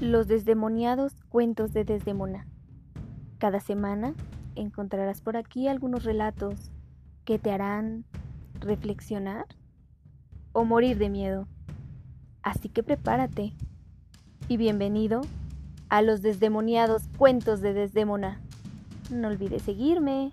Los desdemoniados cuentos de Desdemona. Cada semana encontrarás por aquí algunos relatos que te harán reflexionar o morir de miedo. Así que prepárate y bienvenido a los desdemoniados cuentos de Desdemona. No olvides seguirme.